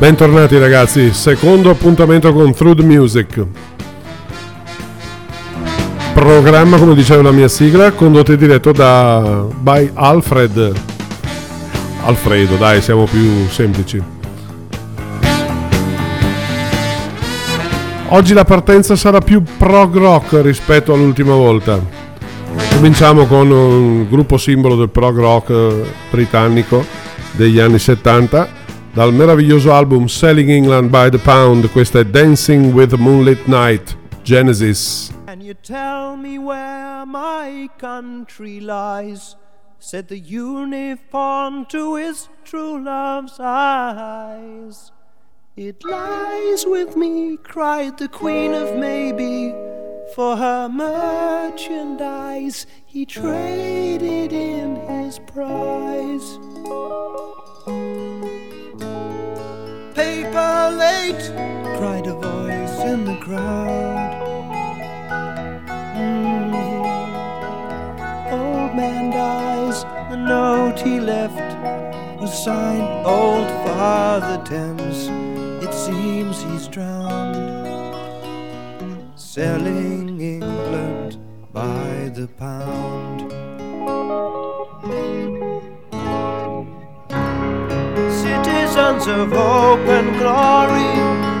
Bentornati ragazzi, secondo appuntamento con Through Music. Programma, come diceva la mia sigla, condotto e diretto da by Alfred. Alfredo, dai, siamo più semplici. Oggi la partenza sarà più prog rock rispetto all'ultima volta. Cominciamo con un gruppo simbolo del prog rock britannico degli anni 70 dal meraviglioso album Selling England by the Pound, questa è Dancing with the Moonlit Night, Genesis. Can you tell me where my country lies? Said the uniform to his true love's eyes. It lies with me, cried the Queen of Maybe. For her merchandise, he traded in his prize paper late, cried a voice in the crowd. Mm-hmm. Old man dies, the note he left was signed Old Father Thames. It seems he's drowned, selling England by the pound of hope and glory.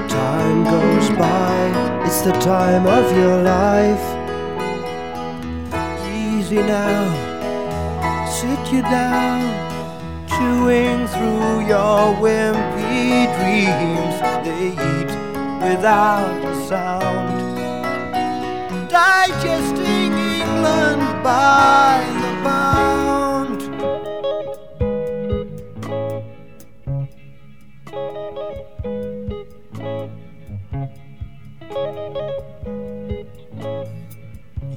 Time goes by, it's the time of your life. Easy now, sit you down, chewing through your wimpy dreams. They eat without a sound, digesting England by the pound.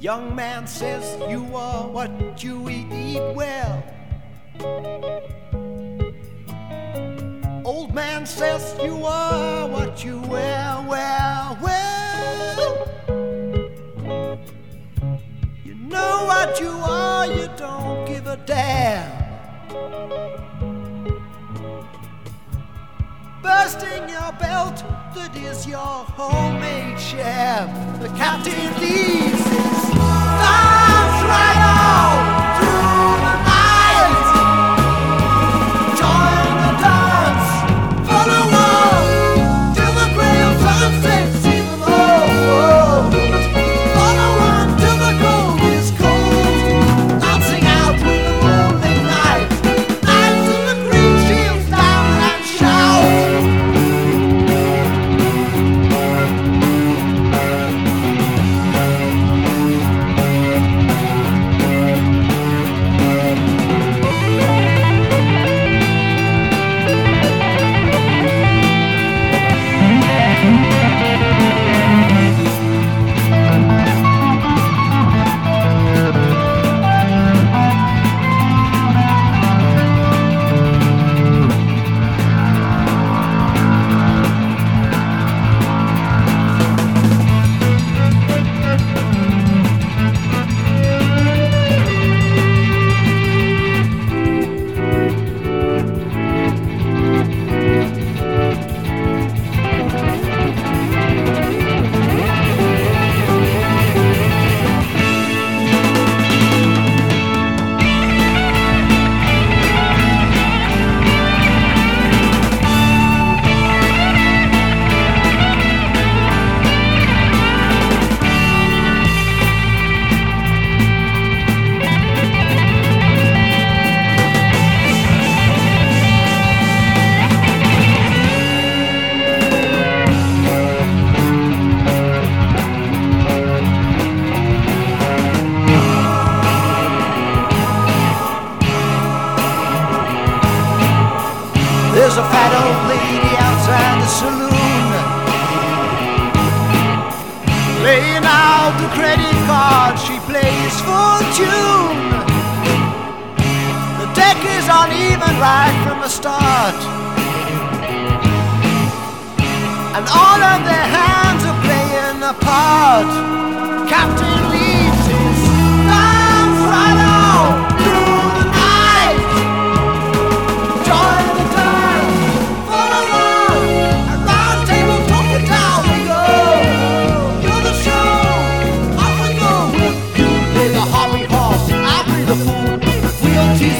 Young man says you are what you eat, well. Old man says you are what you wear, well, well. You know what you are, you don't give a damn. Bursting your belt, that is your homemade chef. The captain leaves stars on.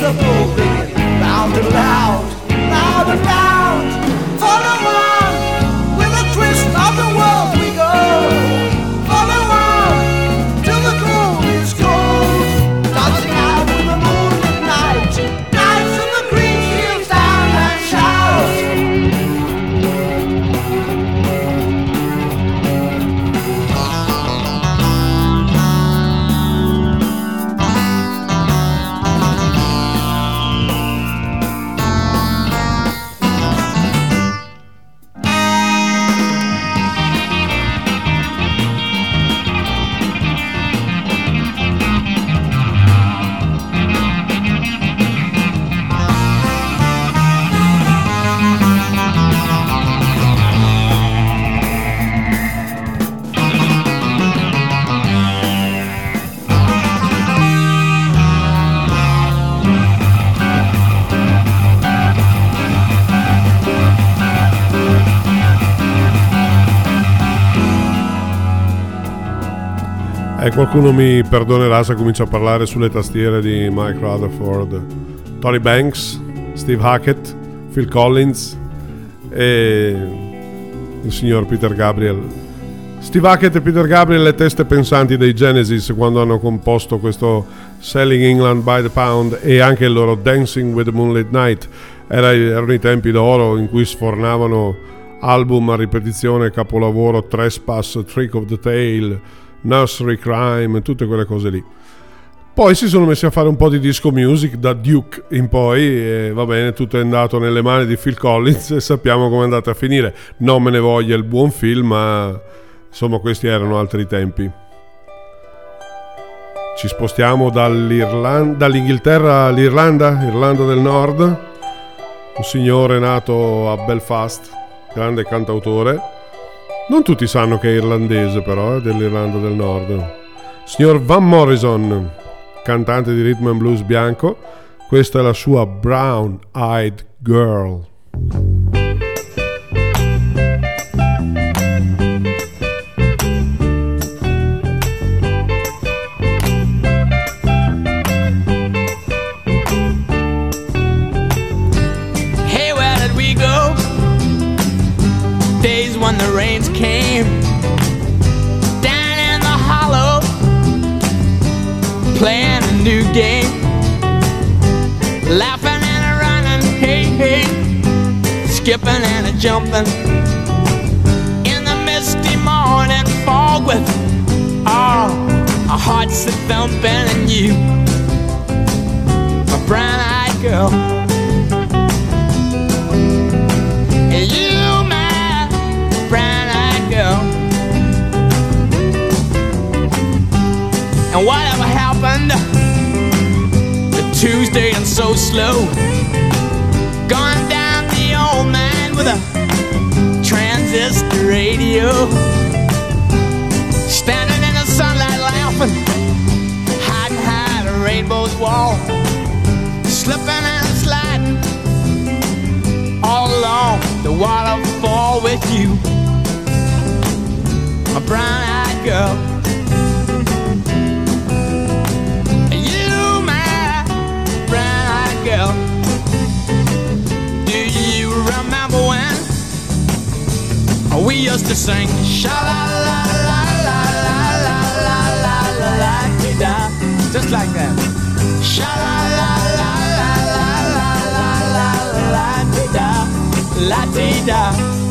The loud and loud, loud and loud. Qualcuno mi perdonerà se comincio a parlare sulle tastiere di Mike Rutherford, Tony Banks, Steve Hackett, Phil Collins e il signor Peter Gabriel. Steve Hackett e Peter Gabriel, le teste pensanti dei Genesis quando hanno composto questo Selling England by the Pound e anche il loro Dancing with the Moonlit Night. Era- erano i tempi d'oro in cui sfornavano album a ripetizione, capolavoro, Trespass, Trick of the Tail, Nursery Crime, tutte quelle cose lì. Poi si sono messi a fare un po' di disco music da Duke in poi e va bene, tutto è andato nelle mani di Phil Collins e sappiamo come è andata a finire. Non me ne voglia il buon film, ma insomma questi erano altri tempi. Ci spostiamo dall'Inghilterra all'Irlanda, Irlanda del Nord. Un signore nato a Belfast, grande cantautore. Non tutti sanno che è irlandese però, eh, dell'Irlanda del Nord. Signor Van Morrison, cantante di rhythm and blues bianco, questa è la sua Brown Eyed Girl. Skipping and a jumping in the misty morning fog with all our hearts a thumping and you, my brown-eyed girl. And you, my brown-eyed girl. And whatever happened to Tuesday and so slow? Transistor radio. Standing in the sunlight laughing, hiding behind a rainbow's wall. Slipping and sliding all along the waterfall with you, my brown-eyed girl. Sing sha la la la la la la la la la la da just like that. Sha la la la la la la la la la da la dee da.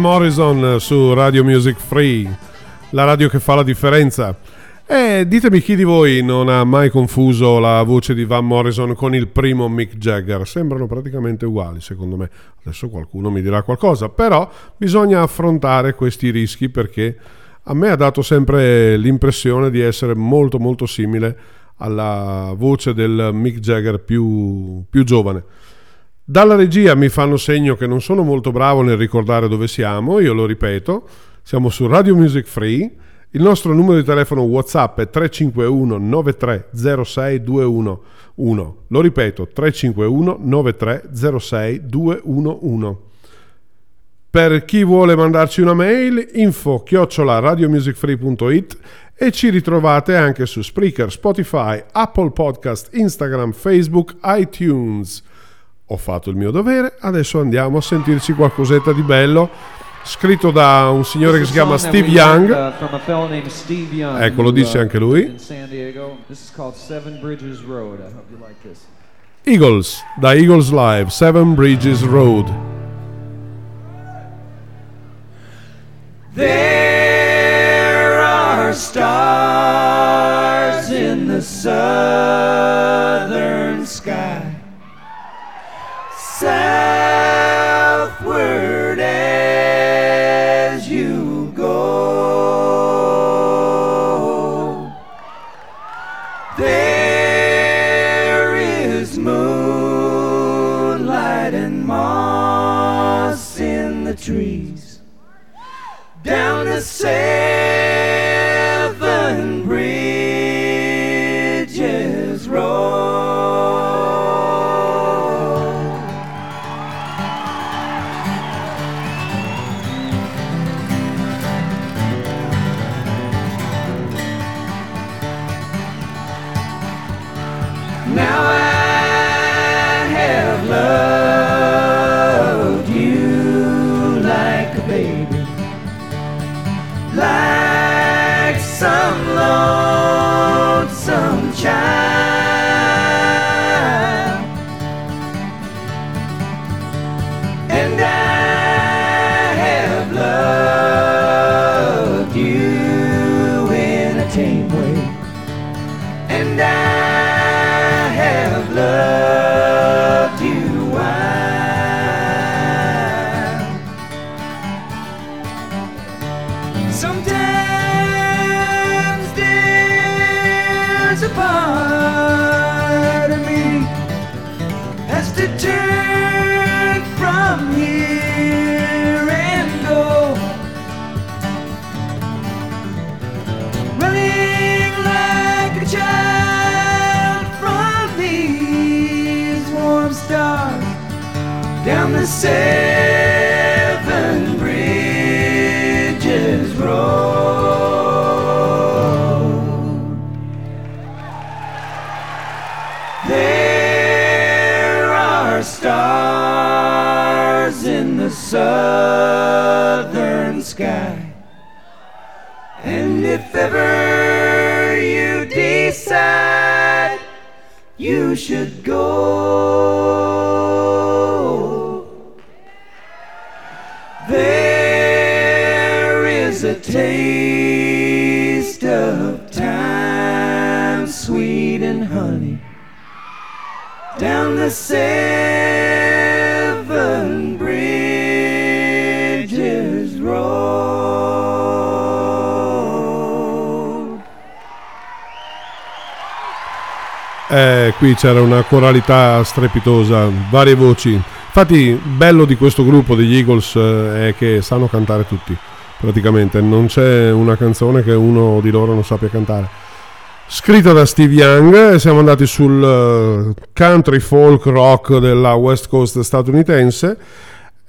Morrison su Radio Music Free, la radio che fa la differenza. E ditemi chi di voi non ha mai confuso la voce di Van Morrison con il primo Mick Jagger. Sembrano praticamente uguali, secondo me. Adesso qualcuno mi dirà qualcosa, però bisogna affrontare questi rischi perché a me ha dato sempre l'impressione di essere molto molto simile alla voce del Mick Jagger più, più giovane. Dalla regia mi fanno segno che non sono molto bravo nel ricordare dove siamo, io lo ripeto, siamo su Radio Music Free, il nostro numero di telefono WhatsApp è 351 9306 211, lo ripeto 351 9306 211. Per chi vuole mandarci una mail, info chiocciola radiomusicfree.it e ci ritrovate anche su Spreaker, Spotify, Apple Podcast, Instagram, Facebook, iTunes ho fatto il mio dovere, adesso andiamo a sentirci qualcosetta di bello. Scritto da un signore che si chiama Steve Young. uh, Ecco, lo dice anche lui. Eagles, da Eagles Live, Seven Bridges Road. There are stars in the southern sky. Eh, qui c'era una coralità strepitosa, varie voci. Infatti, bello di questo gruppo degli Eagles eh, è che sanno cantare tutti, praticamente. Non c'è una canzone che uno di loro non sappia cantare. Scritta da Steve Young, siamo andati sul uh, country folk rock della West Coast statunitense.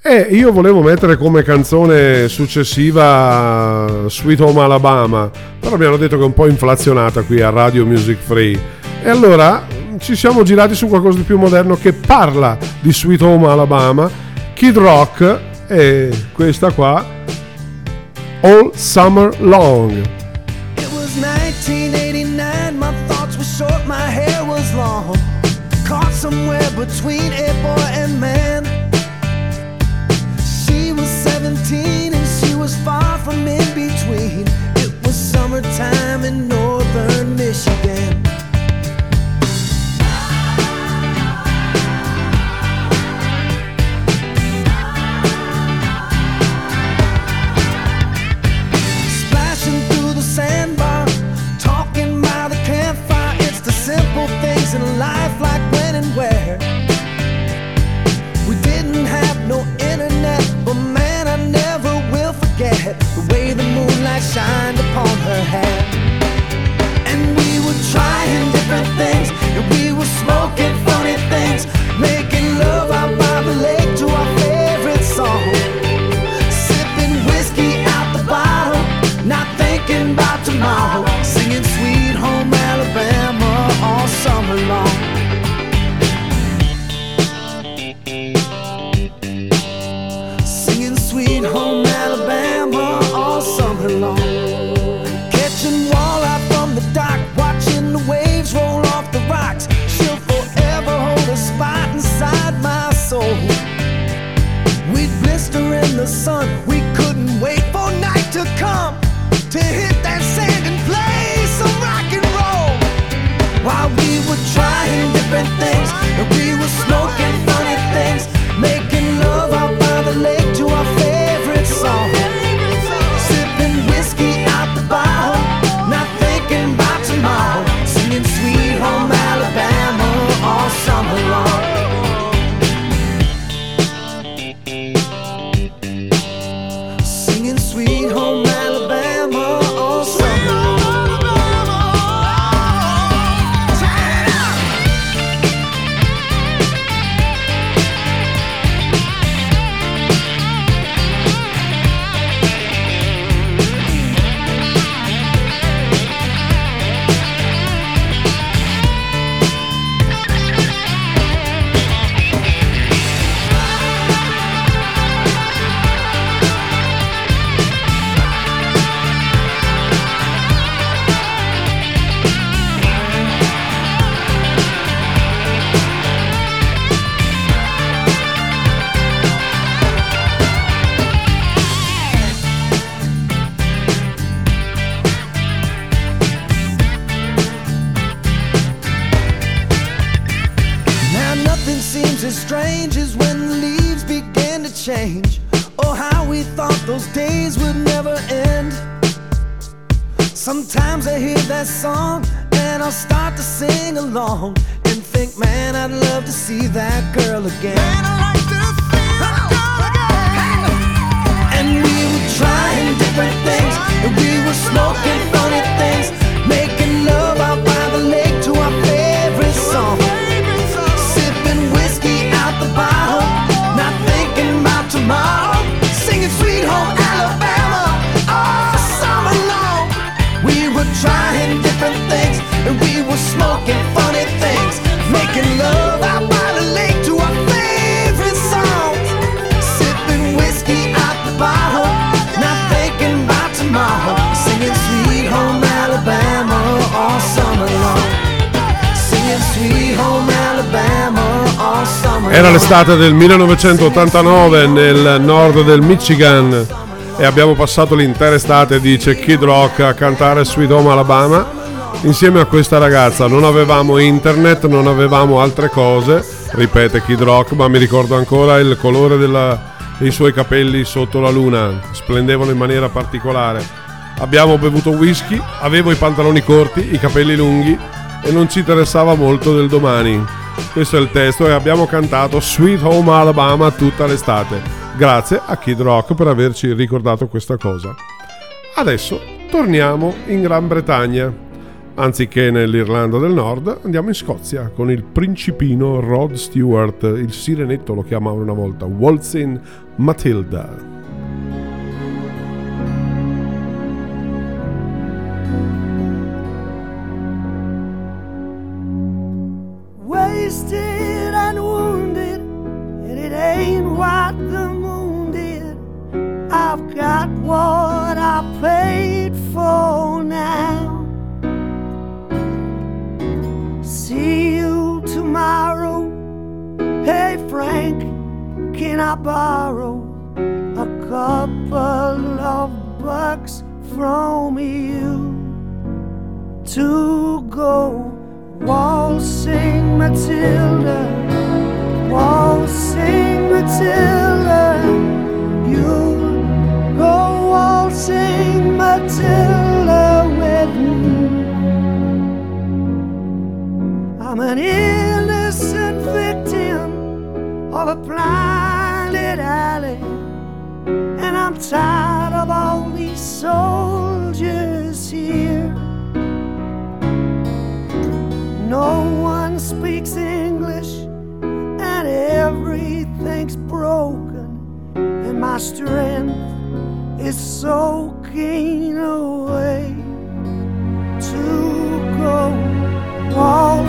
E io volevo mettere come canzone successiva Sweet Home Alabama, però mi hanno detto che è un po' inflazionata qui a Radio Music Free. E allora ci siamo girati su qualcosa di più moderno che parla di Sweet Home Alabama, Kid Rock e questa qua, All Summer Long. It was 1989, my thoughts were short, my hair was long. Caught somewhere between a boy and man. She was 17 and she was far from in between. It was summertime in northern shined upon her hair. And we were trying different things, Sometimes I hear that song and I'll start to sing along and think, man, I'd love to see that girl again. Man, I like to see that girl again. And we were trying different things, and we were smoking Era l'estate del 1989 nel nord del Michigan e abbiamo passato l'intera estate, dice Kid Rock, a cantare Sweet Home Alabama insieme a questa ragazza. Non avevamo internet, non avevamo altre cose, ripete Kid Rock, ma mi ricordo ancora il colore della- dei suoi capelli sotto la luna, splendevano in maniera particolare. Abbiamo bevuto whisky, avevo i pantaloni corti, i capelli lunghi e non ci interessava molto del domani. Questo è il testo e abbiamo cantato Sweet Home Alabama tutta l'estate. Grazie a Kid Rock per averci ricordato questa cosa. Adesso torniamo in Gran Bretagna. Anziché nell'Irlanda del Nord, andiamo in Scozia con il principino Rod Stewart, il sirenetto lo chiamavano una volta, Waltzing Matilda. Wasted and wounded, and it ain't what the moon did. I've got what I borrow a couple of bucks from you to go waltzing Matilda, waltzing Matilda, you go waltzing Matilda with me. I'm an innocent victim of a and I'm tired of all these soldiers here. No one speaks English, and everything's broken, and my strength is soaking away to go. Waltzing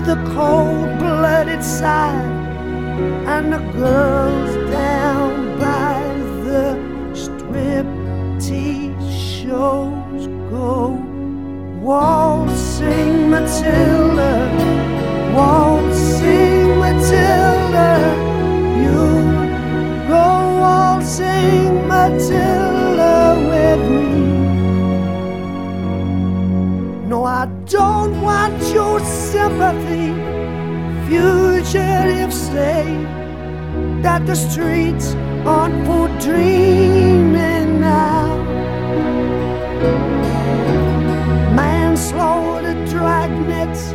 With the cold-blooded side, and the girls down by the striptease shows go waltzing Matilda, waltzing Matilda, you go waltzing Matilda with me. No, I don't want your sympathy. Fugitives say that the streets aren't for dreaming now. Manslaughter, dragnets,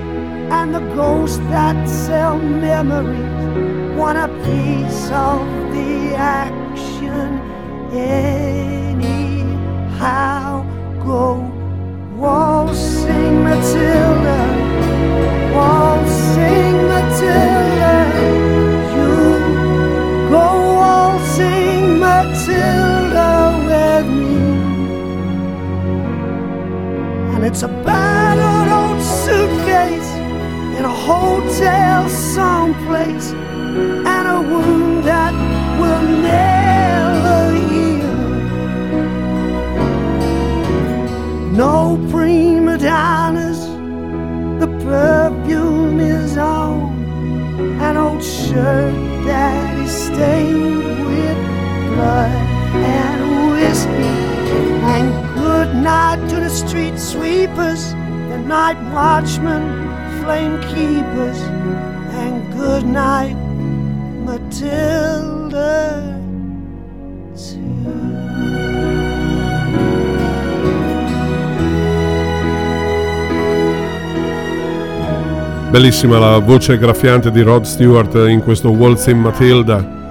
and the ghosts that sell memories want a piece of the action anyhow. Go waltzing Matilda, it's a old suitcase in a hotel someplace, and a wound that will never heal. No prima donnas, the perfume is on an old shirt that is stained with blood Night to the street sweepers, the night watchmen, flame keepers. And good night, Matilda. Bellissima la voce graffiante di Rod Stewart in questo Waltzing Matilda.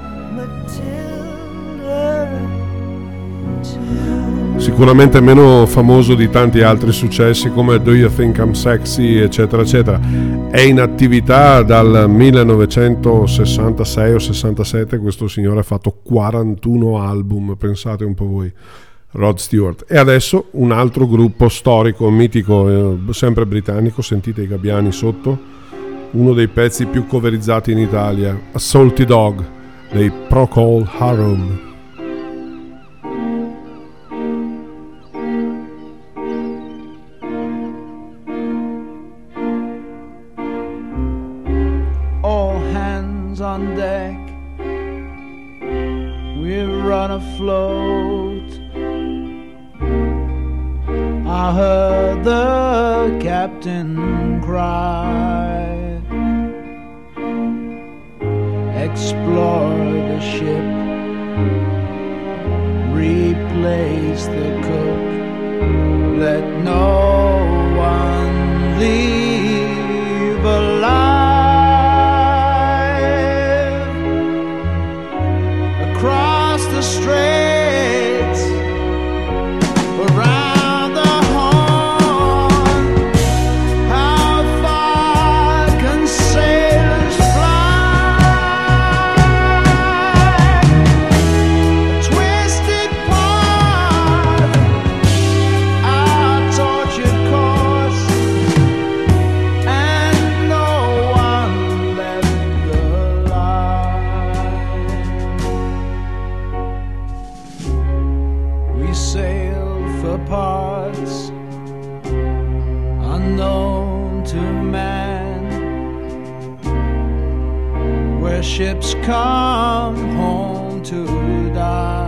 Sicuramente meno famoso di tanti altri successi come Do You Think I'm Sexy, eccetera, eccetera. È in attività dal 1966 o 67, questo signore ha fatto 41 album, pensate un po' voi. Rod Stewart. E adesso un altro gruppo storico, mitico, eh, sempre britannico, sentite i gabbiani sotto, uno dei pezzi più coverizzati in Italia, Salty Dog dei Procol Harum. Run afloat. I heard the captain cry. Explore the ship, replace the cook, let no one leave for parts unknown to man, where ships come home to die.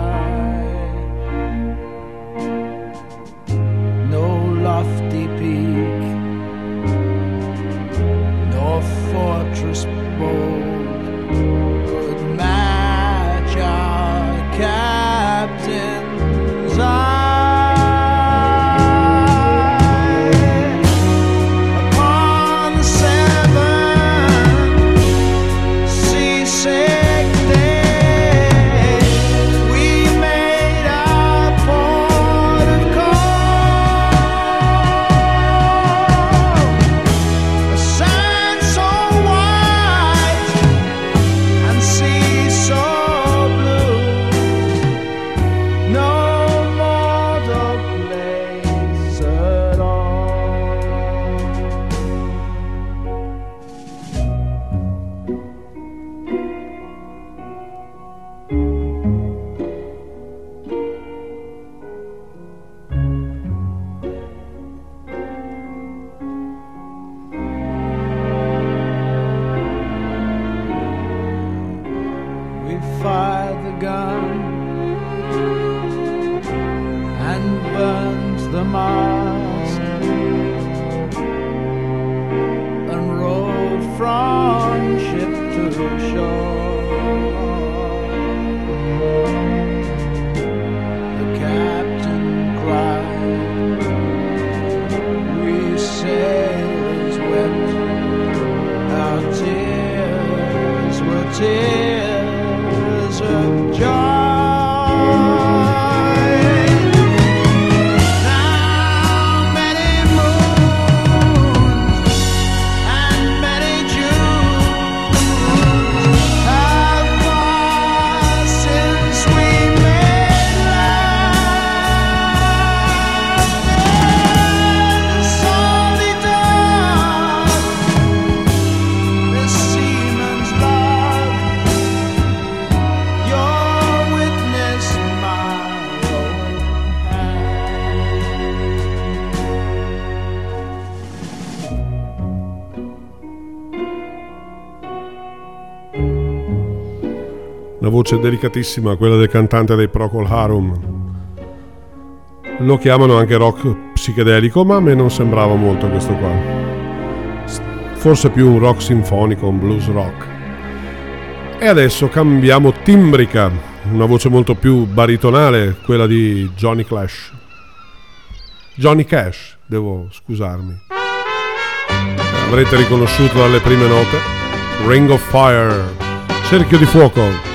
take. Voce delicatissima, quella del cantante dei Procol Harum. Lo chiamano anche rock psichedelico, ma a me non sembrava molto questo qua. Forse più un rock sinfonico, un blues rock. E adesso cambiamo timbrica, una voce molto più baritonale, quella di Johnny Clash. Johnny Cash, devo scusarmi. Avrete riconosciuto dalle prime note. Ring of Fire, cerchio di fuoco,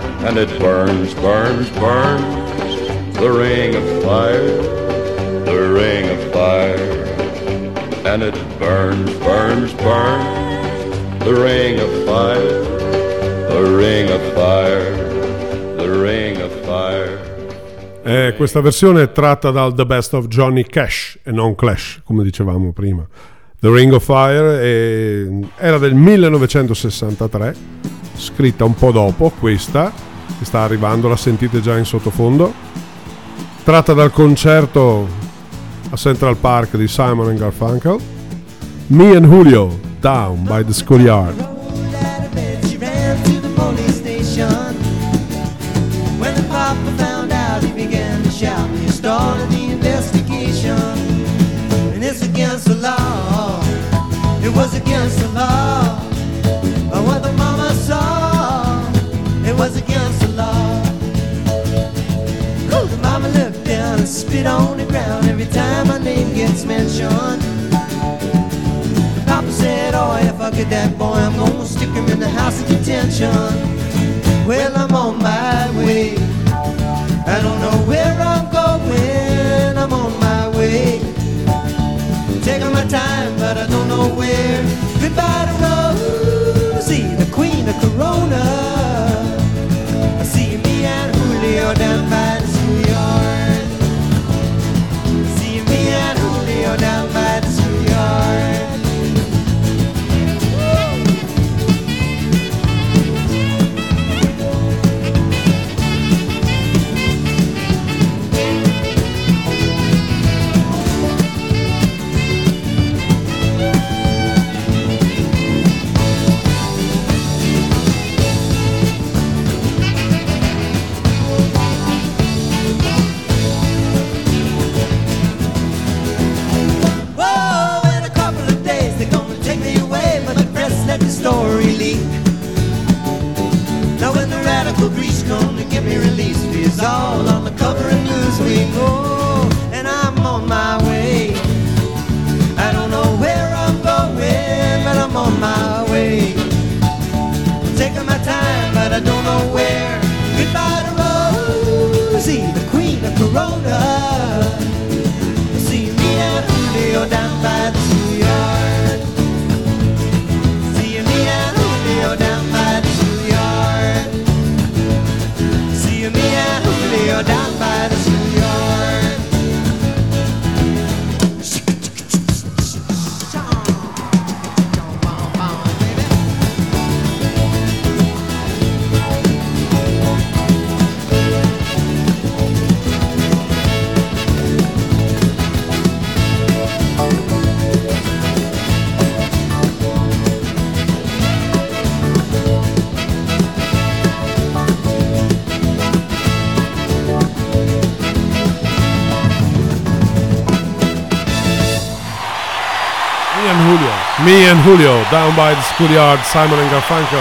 And it burns, burns, burns, the ring of fire, the ring of fire. And it burns, burns, burns, the ring of fire, the ring of fire, the ring of fire. Eh, questa versione è tratta dal The Best of Johnny Cash e non Clash, come dicevamo prima. The Ring of Fire è- era del 1963, scritta un po' dopo questa, che sta arrivando, la sentite già in sottofondo. Tratta dal concerto a Central Park di Simon and Garfunkel. Me and Julio, Down by the Schoolyard. She ran to the police spit on the ground every time my name gets mentioned. Papa said, Oh, if I get that boy, I'm gonna stick him in the house of detention. Well, I'm on my way. I don't know where I'm going. I'm on my way. Taking my time, but I don't know where. Goodbye to And Julio, Down by the Schoolyard, Simon and Garfunkel.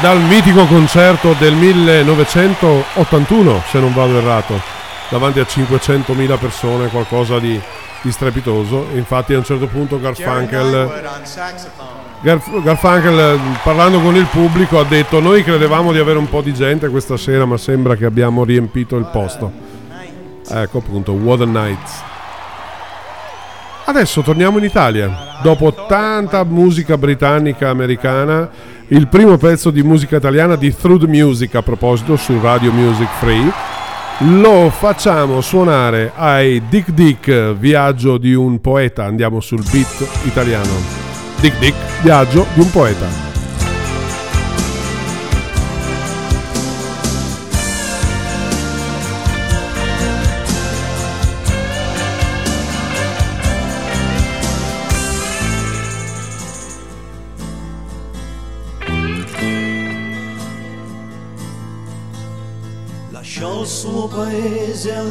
Dal mitico concerto del 1981, se non vado errato, davanti a 500.000 persone, qualcosa di, di strepitoso. Infatti a un certo punto Garfunkel, Garf- Garfunkel, parlando con il pubblico, ha detto noi credevamo di avere un po' di gente questa sera, ma sembra che abbiamo riempito il posto. Ecco appunto, What a Night. Adesso torniamo in Italia. Dopo tanta musica britannica americana, il primo pezzo di musica italiana di Through the Music a proposito su Radio Music Free lo facciamo suonare ai Dick Dick Viaggio di un poeta. Andiamo sul beat italiano. Dick Dick Viaggio di un poeta.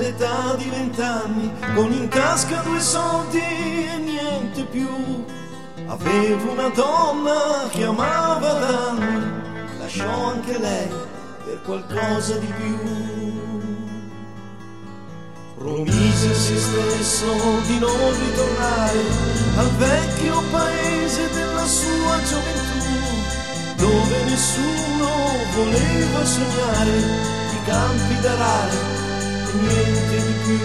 All'età di vent'anni, con in tasca due soldi e niente più. Aveva una donna che amava da anni, lasciò anche lei per qualcosa di più. Promise a se stesso di non ritornare al vecchio paese della sua gioventù, dove nessuno voleva sognare i campi d'arale e niente di più.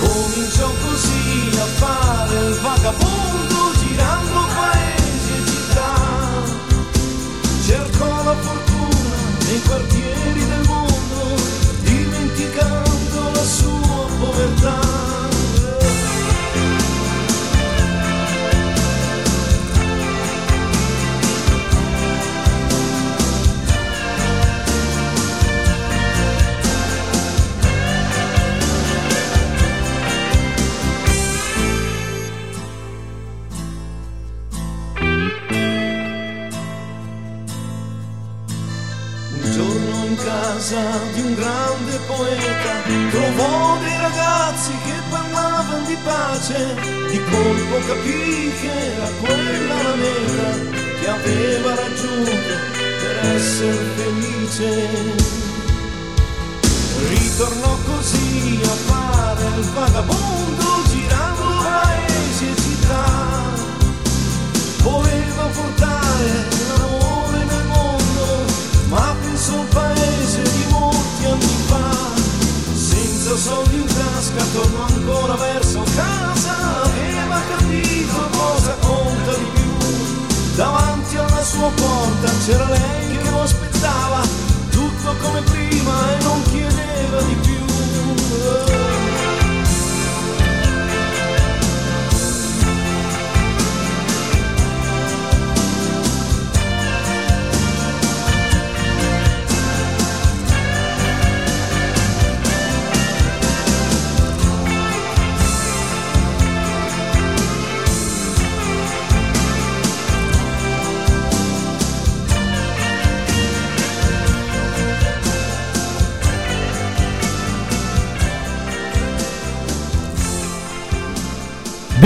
Cominciò così a fare il vagabondo girando paesi e città. Cercò la fortuna nei quartieri del mondo, dimenticando la sua povertà. Casa di un grande poeta trovò dei ragazzi che parlavano di pace, di colpo capì che era quella la meta che aveva raggiunto per essere felice. Ritornò così a fare il vagabondo girando paesi e città. Voleva portare In tasca tornò ancora verso casa, aveva capito cosa conta di più. Davanti alla sua porta c'era lei che lo aspettava, tutto come prima e non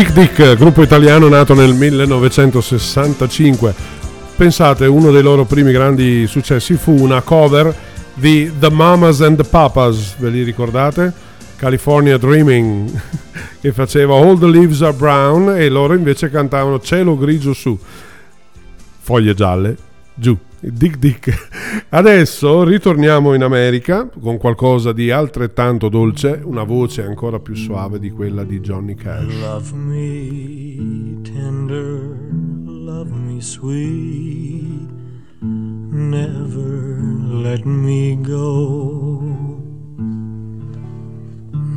Dick Dick, gruppo italiano nato nel 1965. Pensate, uno dei loro primi grandi successi fu una cover di The Mamas and the Papas, ve li ricordate? California Dreaming, che faceva All the Leaves Are Brown e loro invece cantavano Cielo grigio su, foglie gialle giù. Dick Dick. Adesso ritorniamo in America con qualcosa di altrettanto dolce, una voce ancora più suave di quella di Johnny Cash. Love me tender, love me sweet, never let me go.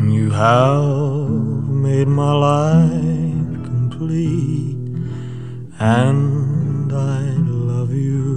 You have made my life complete, and I love you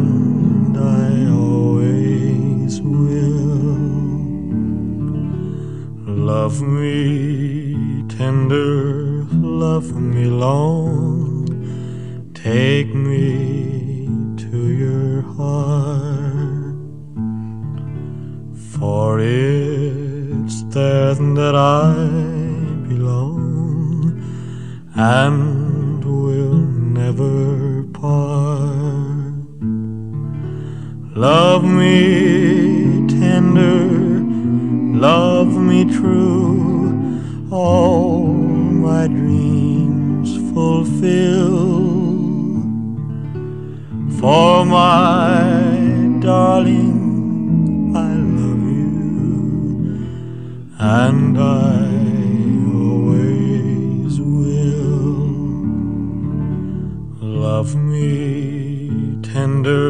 Love me tender, love me long, take me to your heart. For it's there that I belong and will never part. Love me all my dreams fulfill. For my darling, I love you, and I always will. Love me tender,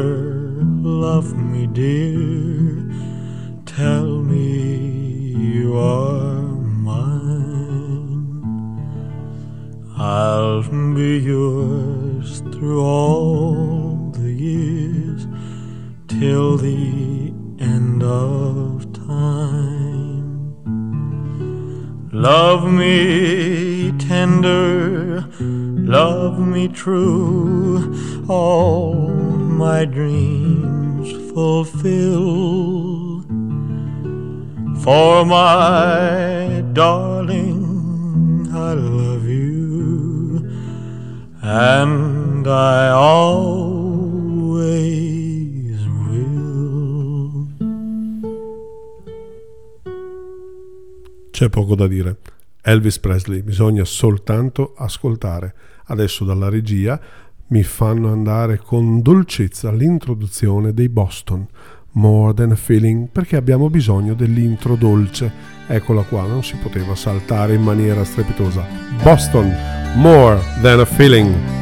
love me dear, yours through all the years till the end of time. Love me tender, love me true, all my dreams fulfill. For my darling, and I always will. C'è poco da dire. Elvis Presley, bisogna soltanto ascoltare. Adesso dalla regia mi fanno andare con dolcezza l'introduzione dei Boston. More than a feeling, perché abbiamo bisogno dell'intro dolce. Eccola qua, non si poteva saltare in maniera strepitosa. Boston, more than a feeling.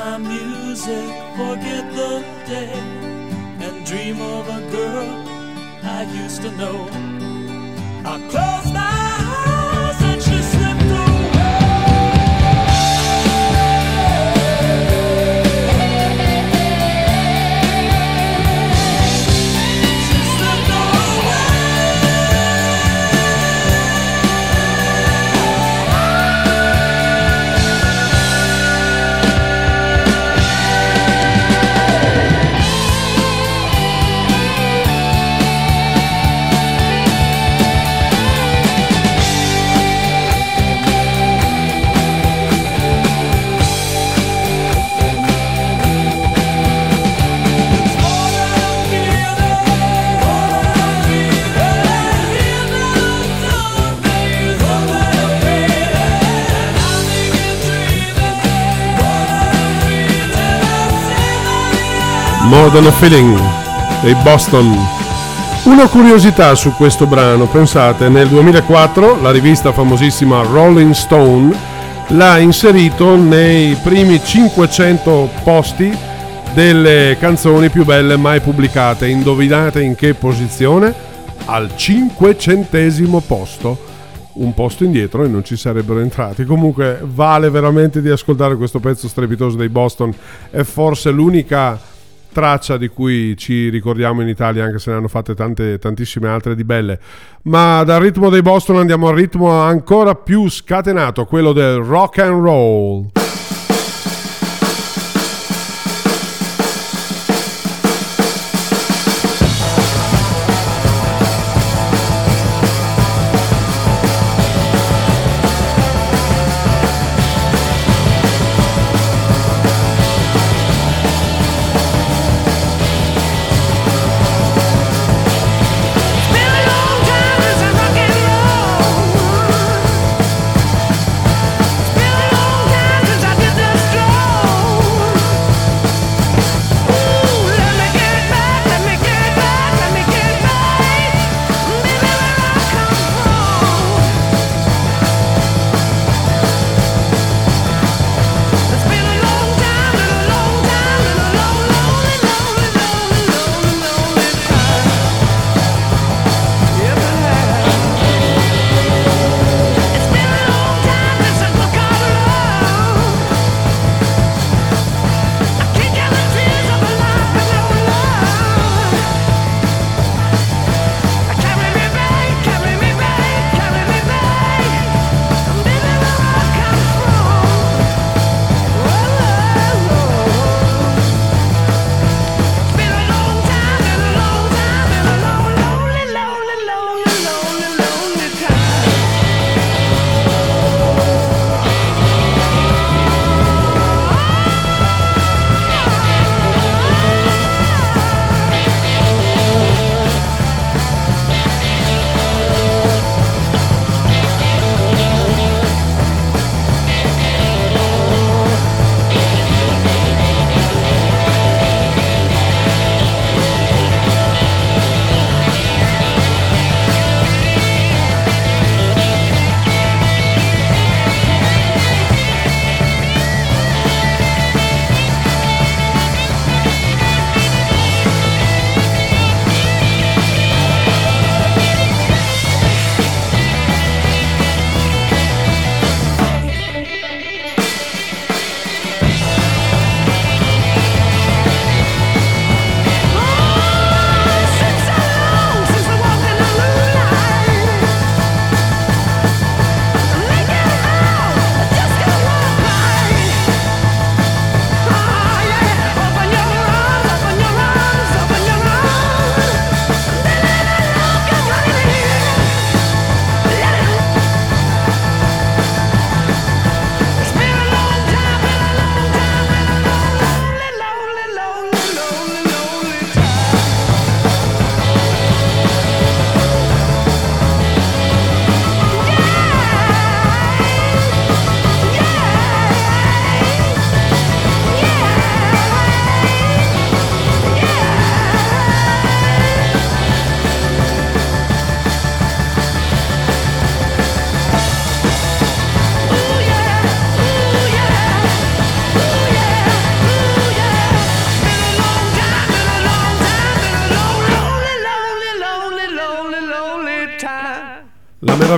My music, forget the day, and dream of a girl I used to know. I close More Than a Feeling dei Boston. Una curiosità su questo brano, pensate, nel 2004 la rivista famosissima Rolling Stone l'ha inserito nei primi 500 posti delle canzoni più belle mai pubblicate. Indovinate in che posizione? Al 500 posto. Un posto indietro e non ci sarebbero entrati. Comunque vale veramente di ascoltare questo pezzo strepitoso dei Boston. È forse l'unica traccia di cui ci ricordiamo in Italia, anche se ne hanno fatte tante, tantissime altre di belle. Ma dal ritmo dei Boston andiamo al ritmo ancora più scatenato, quello del rock and roll.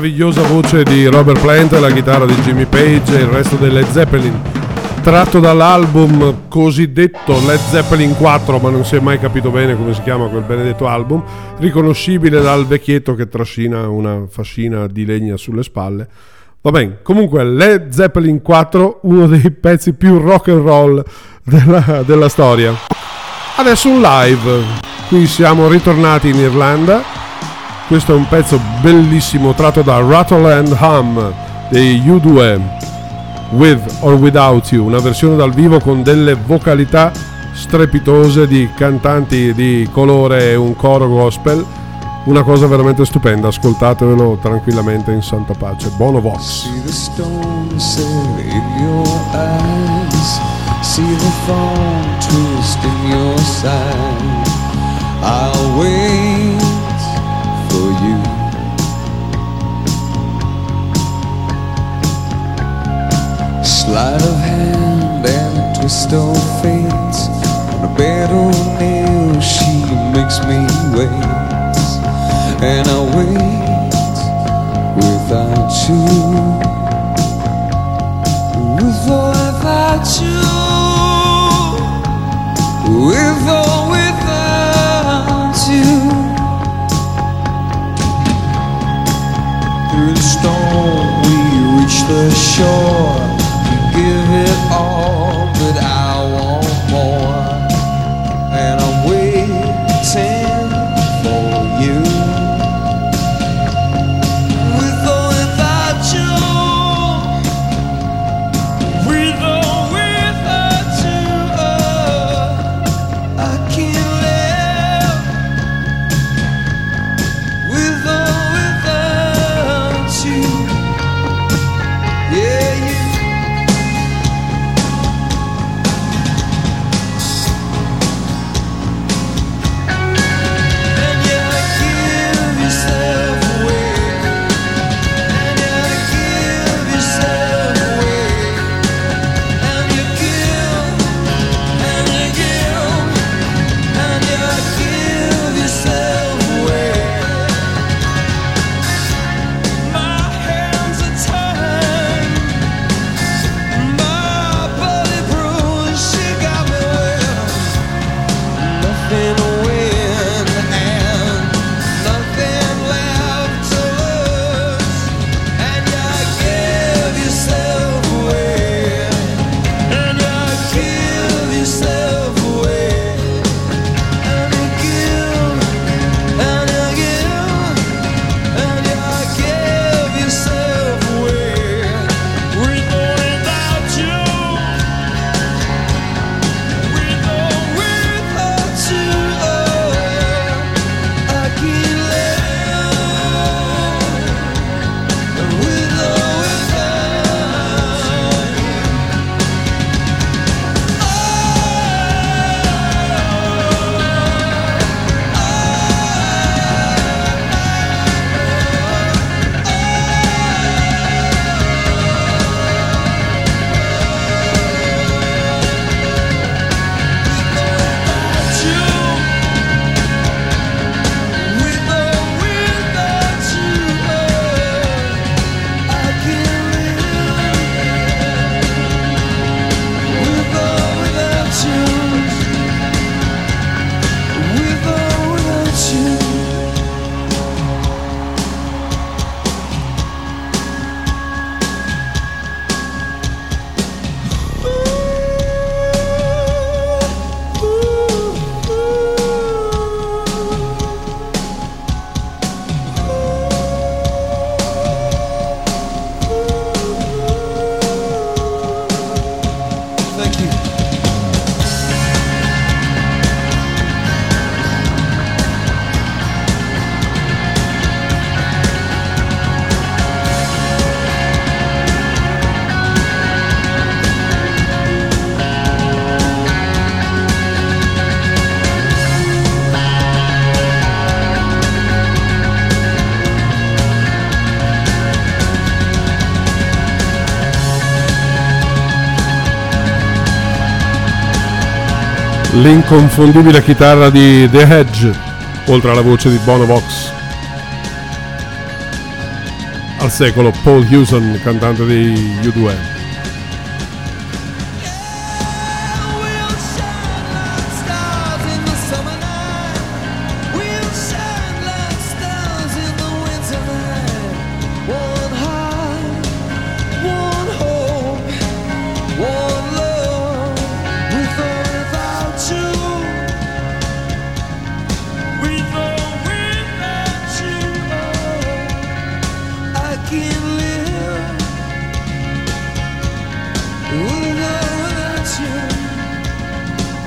Meravigliosa voce di Robert Plant, la chitarra di Jimmy Page e il resto delle Zeppelin. Tratto dall'album cosiddetto Led Zeppelin 4, ma non si è mai capito bene come si chiama quel benedetto album, riconoscibile dal vecchietto che trascina una fascina di legna sulle spalle. Va bene, comunque Led Zeppelin 4, uno dei pezzi più rock and roll della, della storia. Adesso un live, qui siamo ritornati in Irlanda questo è un pezzo bellissimo tratto da Rattle and Hum dei U2 With or Without You, una versione dal vivo con delle vocalità strepitose di cantanti di colore e un coro gospel. Una cosa veramente stupenda, ascoltatevelo tranquillamente in santa pace. Buono Vox. See the thorn twist in your side. I'll wait. Sleight of hand and twist of fate. On a bed of nails, she makes me wait. And I wait without you. With or without you. With or without you. Through the storm, we reach the shore give it all. l'inconfondibile chitarra di The Hedge, oltre alla voce di Bono Vox. Al secolo Paul Hewson, cantante dei U2.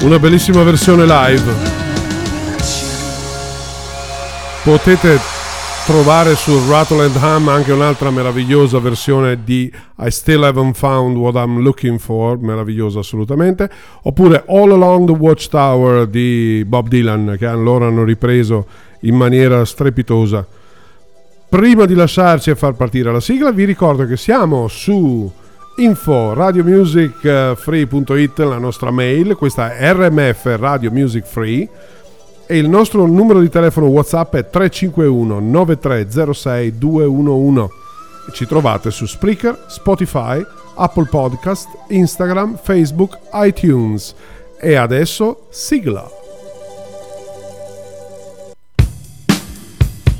una bellissima versione live. Potete trovare su Rattle and Hum anche un'altra meravigliosa versione di I Still Haven't Found What I'm Looking For, meravigliosa assolutamente, oppure All Along the Watchtower di Bob Dylan che loro hanno ripreso in maniera strepitosa. Prima di lasciarci e far partire la sigla, vi ricordo che siamo su info radiomusicfree.it la nostra mail, questa è RMF Radio Music Free e il nostro numero di telefono WhatsApp è 351 9306 211. Ci trovate su Spreaker, Spotify, Apple Podcast, Instagram, Facebook, iTunes. E adesso sigla.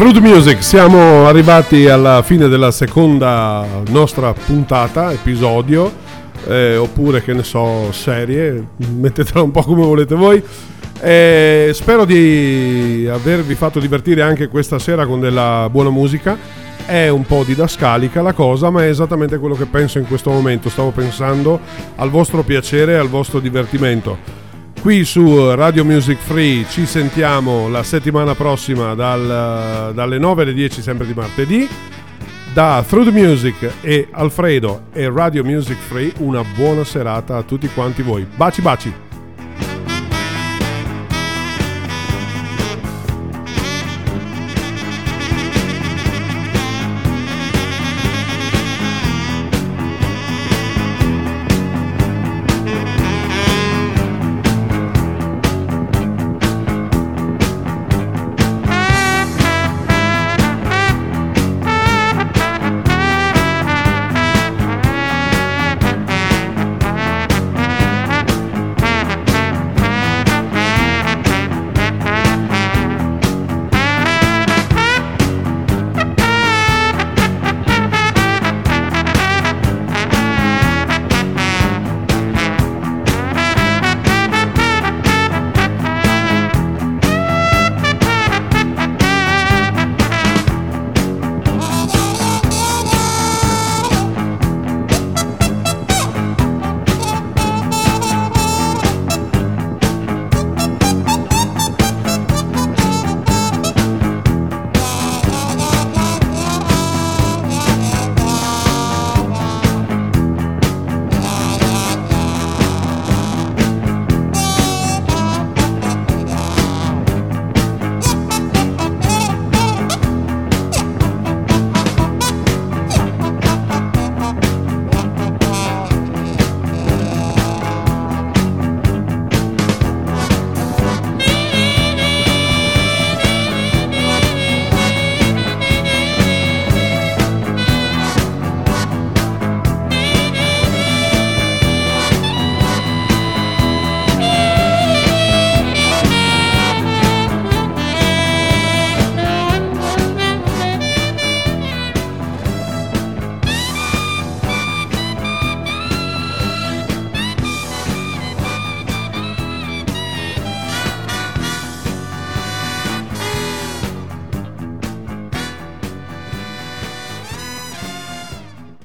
Through Music, siamo arrivati alla fine della seconda nostra puntata, episodio, eh, oppure che ne so, serie, mettetela un po' come volete voi. Eh, spero di avervi fatto divertire anche questa sera con della buona musica. È un po' didascalica la cosa, ma è esattamente quello che penso in questo momento. Stavo pensando al vostro piacere e al vostro divertimento. Qui su Radio Music Free ci sentiamo la settimana prossima dal, dalle 9 alle 10, sempre di martedì. Da Through the Music e Alfredo e Radio Music Free, una buona serata a tutti quanti voi. Baci baci!